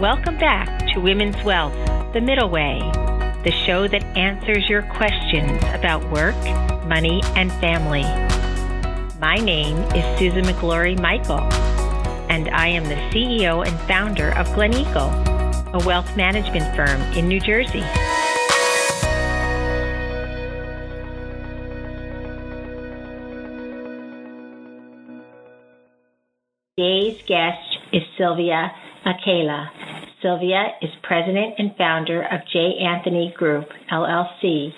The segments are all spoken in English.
Welcome back to Women's Wealth, The Middle Way, the show that answers your questions about work, money, and family. My name is Susan McGlory Michael, and I am the CEO and founder of Glen Eagle, a wealth management firm in New Jersey. Today's guest is Sylvia Akela. Sylvia is president and founder of J. Anthony Group, LLC,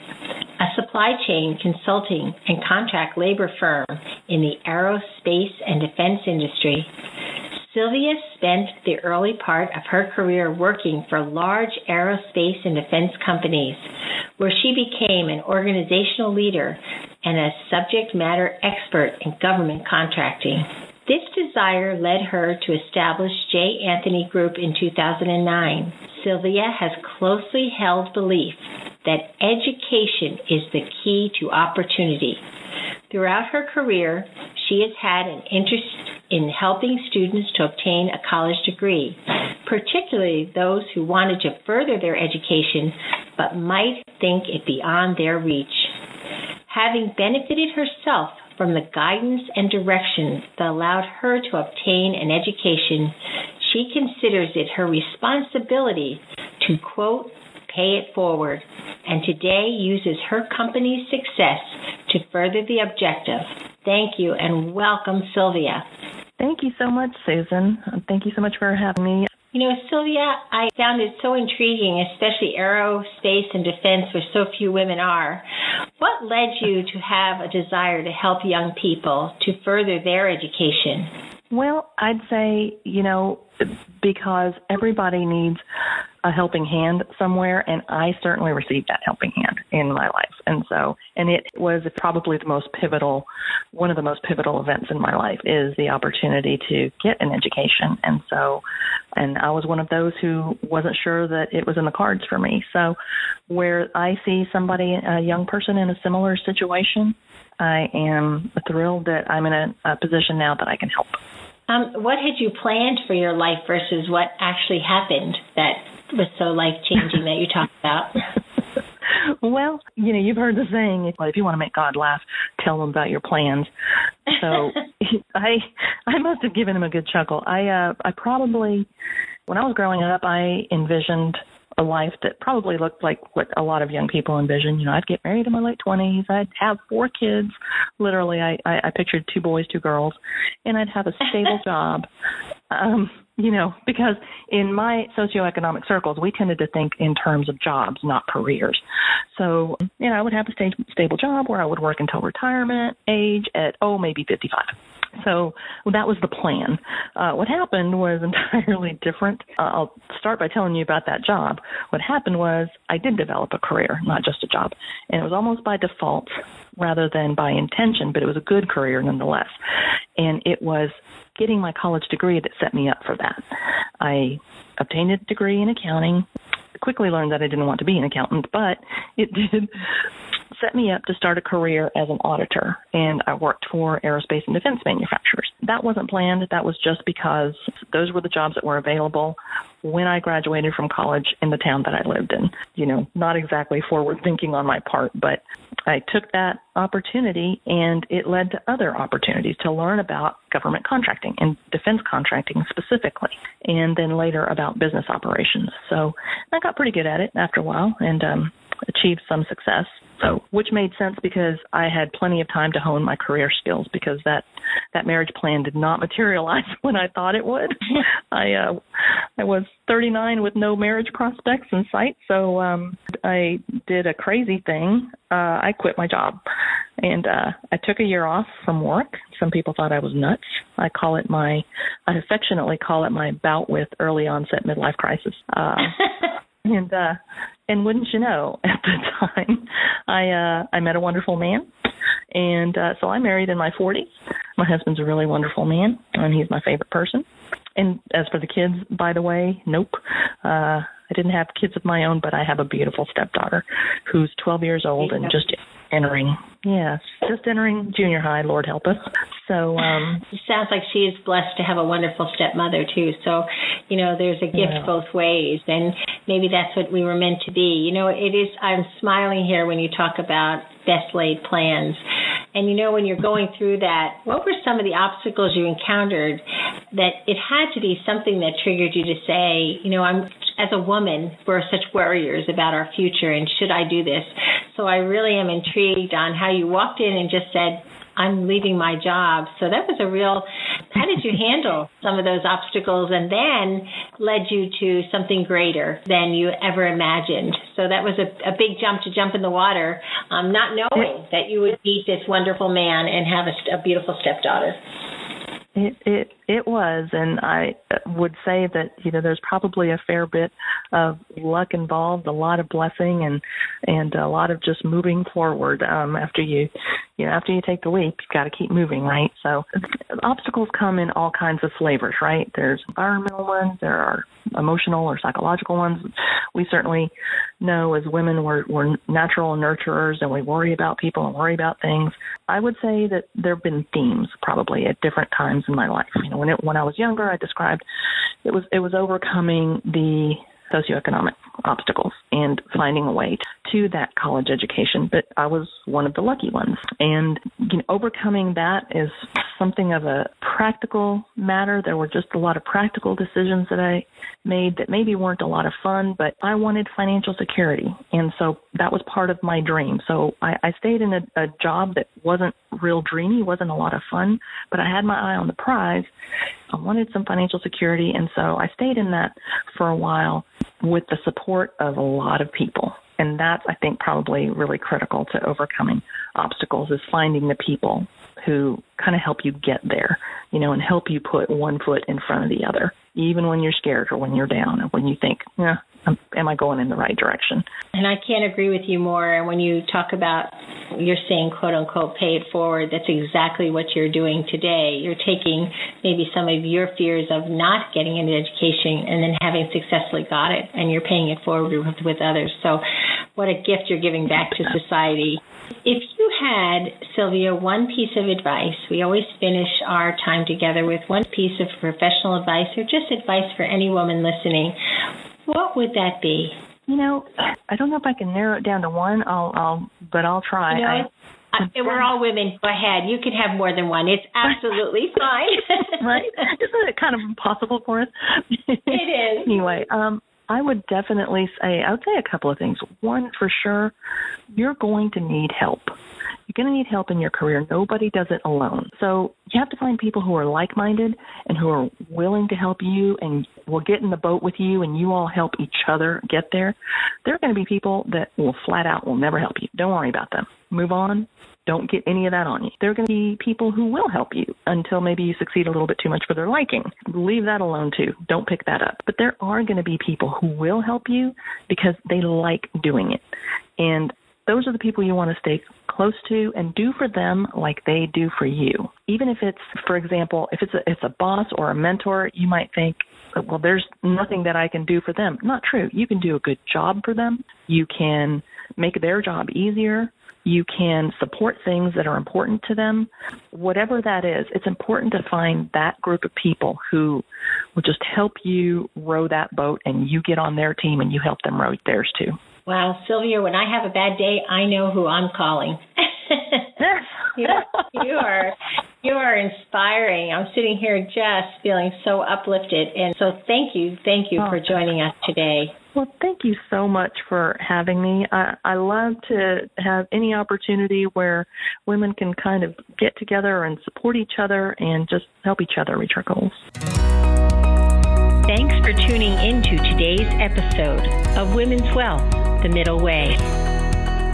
a supply chain consulting and contract labor firm in the aerospace and defense industry. Sylvia spent the early part of her career working for large aerospace and defense companies, where she became an organizational leader and a subject matter expert in government contracting. This desire led her to establish J. Anthony Group in 2009. Sylvia has closely held belief that education is the key to opportunity. Throughout her career, she has had an interest in helping students to obtain a college degree, particularly those who wanted to further their education but might think it beyond their reach. Having benefited herself from the guidance and direction that allowed her to obtain an education, she considers it her responsibility to, quote, pay it forward, and today uses her company's success to further the objective. Thank you and welcome, Sylvia. Thank you so much, Susan. Thank you so much for having me. You know, Sylvia, I found it so intriguing, especially aerospace and defense, where so few women are. What led you to have a desire to help young people to further their education? Well, I'd say, you know, because everybody needs a helping hand somewhere and I certainly received that helping hand in my life. And so and it was probably the most pivotal one of the most pivotal events in my life is the opportunity to get an education. And so and I was one of those who wasn't sure that it was in the cards for me. So where I see somebody a young person in a similar situation, I am thrilled that I'm in a, a position now that I can help. Um, what had you planned for your life versus what actually happened that was so life changing that you talked about? well, you know, you've heard the saying, if you want to make God laugh, tell him about your plans. So I I must have given him a good chuckle. I uh I probably when I was growing up I envisioned a life that probably looked like what a lot of young people envision. You know, I'd get married in my late twenties. I'd have four kids. Literally, I, I I pictured two boys, two girls, and I'd have a stable job. Um, you know, because in my socioeconomic circles, we tended to think in terms of jobs, not careers. So, you know, I would have a sta- stable job where I would work until retirement age at, oh, maybe 55. So that was the plan. Uh, what happened was entirely different. Uh, I'll start by telling you about that job. What happened was I did develop a career, not just a job. And it was almost by default rather than by intention, but it was a good career nonetheless. And it was getting my college degree that set me up for that. I obtained a degree in accounting, quickly learned that I didn't want to be an accountant, but it did set me up to start a career as an auditor, and I worked for aerospace and defense manufacturers. That wasn't planned. That was just because those were the jobs that were available when I graduated from college in the town that I lived in. You know, not exactly forward thinking on my part, but I took that opportunity and it led to other opportunities to learn about government contracting and defense contracting specifically, and then later about business operations. So I got pretty good at it after a while and um, achieved some success. So, which made sense because I had plenty of time to hone my career skills because that that marriage plan did not materialize when I thought it would. I uh I was 39 with no marriage prospects in sight, so um I did a crazy thing. Uh I quit my job and uh I took a year off from work. Some people thought I was nuts. I call it my I affectionately call it my bout with early onset midlife crisis. Uh and uh and wouldn't you know at the time i uh i met a wonderful man. And uh so i'm married in my forties. My husband's a really wonderful man and he's my favorite person. And as for the kids by the way nope. Uh i didn't have kids of my own but i have a beautiful stepdaughter who's twelve years old and just entering Yes, just entering junior high, Lord help us. So um it sounds like she is blessed to have a wonderful stepmother too. So, you know, there's a gift yeah. both ways and maybe that's what we were meant to be. You know, it is I'm smiling here when you talk about best laid plans. And you know, when you're going through that, what were some of the obstacles you encountered that it had to be something that triggered you to say, you know, I'm as a woman, we're such warriors about our future and should I do this? So I really am intrigued on how you walked in and just said, I'm leaving my job. So that was a real, how did you handle some of those obstacles and then led you to something greater than you ever imagined? So that was a, a big jump to jump in the water, um, not knowing that you would meet this wonderful man and have a, a beautiful stepdaughter. It it it was, and I would say that you know there's probably a fair bit of luck involved, a lot of blessing, and and a lot of just moving forward. Um, after you, you know, after you take the leap, you've got to keep moving, right? So obstacles come in all kinds of flavors, right? There's environmental ones, there are emotional or psychological ones. We certainly know as women we're, we're natural nurturers and we worry about people and worry about things. I would say that there have been themes probably at different times in my life. You know, when it when I was younger, I described it was it was overcoming the socioeconomic obstacles and finding a way to that college education. But I was one of the lucky ones. And you know, overcoming that is something of a practical matter. There were just a lot of practical decisions that I made that maybe weren't a lot of fun, but I wanted financial security. And so that was part of my dream. So I, I stayed in a, a job that wasn't real dreamy, wasn't a lot of fun, but I had my eye on the prize. I wanted some financial security. And so I stayed in that for a while with the support of a lot of people. And that's, I think, probably really critical to overcoming obstacles is finding the people who kind of help you get there, you know, and help you put one foot in front of the other, even when you're scared or when you're down or when you think, yeah, am I going in the right direction? And I can't agree with you more. And when you talk about you're saying quote unquote pay it forward, that's exactly what you're doing today. You're taking maybe some of your fears of not getting into education and then having successfully got it and you're paying it forward with, with others. So what a gift you're giving back to society. If you had, Sylvia, one piece of advice, we always finish our time together with one piece of professional advice or just advice for any woman listening. What would that be? You know, I don't know if I can narrow it down to one. I'll, I'll, but I'll try. You know, I, I, we're all women. Go ahead. You can have more than one. It's absolutely fine. right? Isn't it kind of impossible for us? It is. anyway, um, I would definitely say I would say a couple of things. One, for sure, you're going to need help. You're going to need help in your career. Nobody does it alone. So you have to find people who are like minded and who are willing to help you and will get in the boat with you and you all help each other get there. There are going to be people that will flat out will never help you. Don't worry about them. Move on. Don't get any of that on you. There are going to be people who will help you until maybe you succeed a little bit too much for their liking. Leave that alone too. Don't pick that up. But there are going to be people who will help you because they like doing it. And those are the people you want to stay close to and do for them like they do for you. Even if it's, for example, if it's a, it's a boss or a mentor, you might think, well, there's nothing that I can do for them. Not true. You can do a good job for them. You can make their job easier. You can support things that are important to them. Whatever that is, it's important to find that group of people who will just help you row that boat and you get on their team and you help them row theirs too. Wow, Sylvia, when I have a bad day, I know who I'm calling. you, you are you are inspiring. I'm sitting here just feeling so uplifted, and so thank you, thank you oh, for joining us today. Well, thank you so much for having me. I, I love to have any opportunity where women can kind of get together and support each other and just help each other reach our goals. Thanks for tuning into today's episode of Women's Wealth, The Middle Way.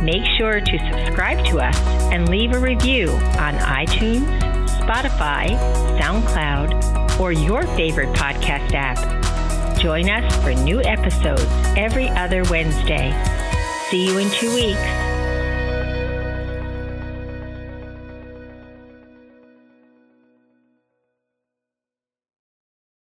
Make sure to subscribe to us and leave a review on iTunes, Spotify, SoundCloud, or your favorite podcast app. Join us for new episodes every other Wednesday. See you in two weeks.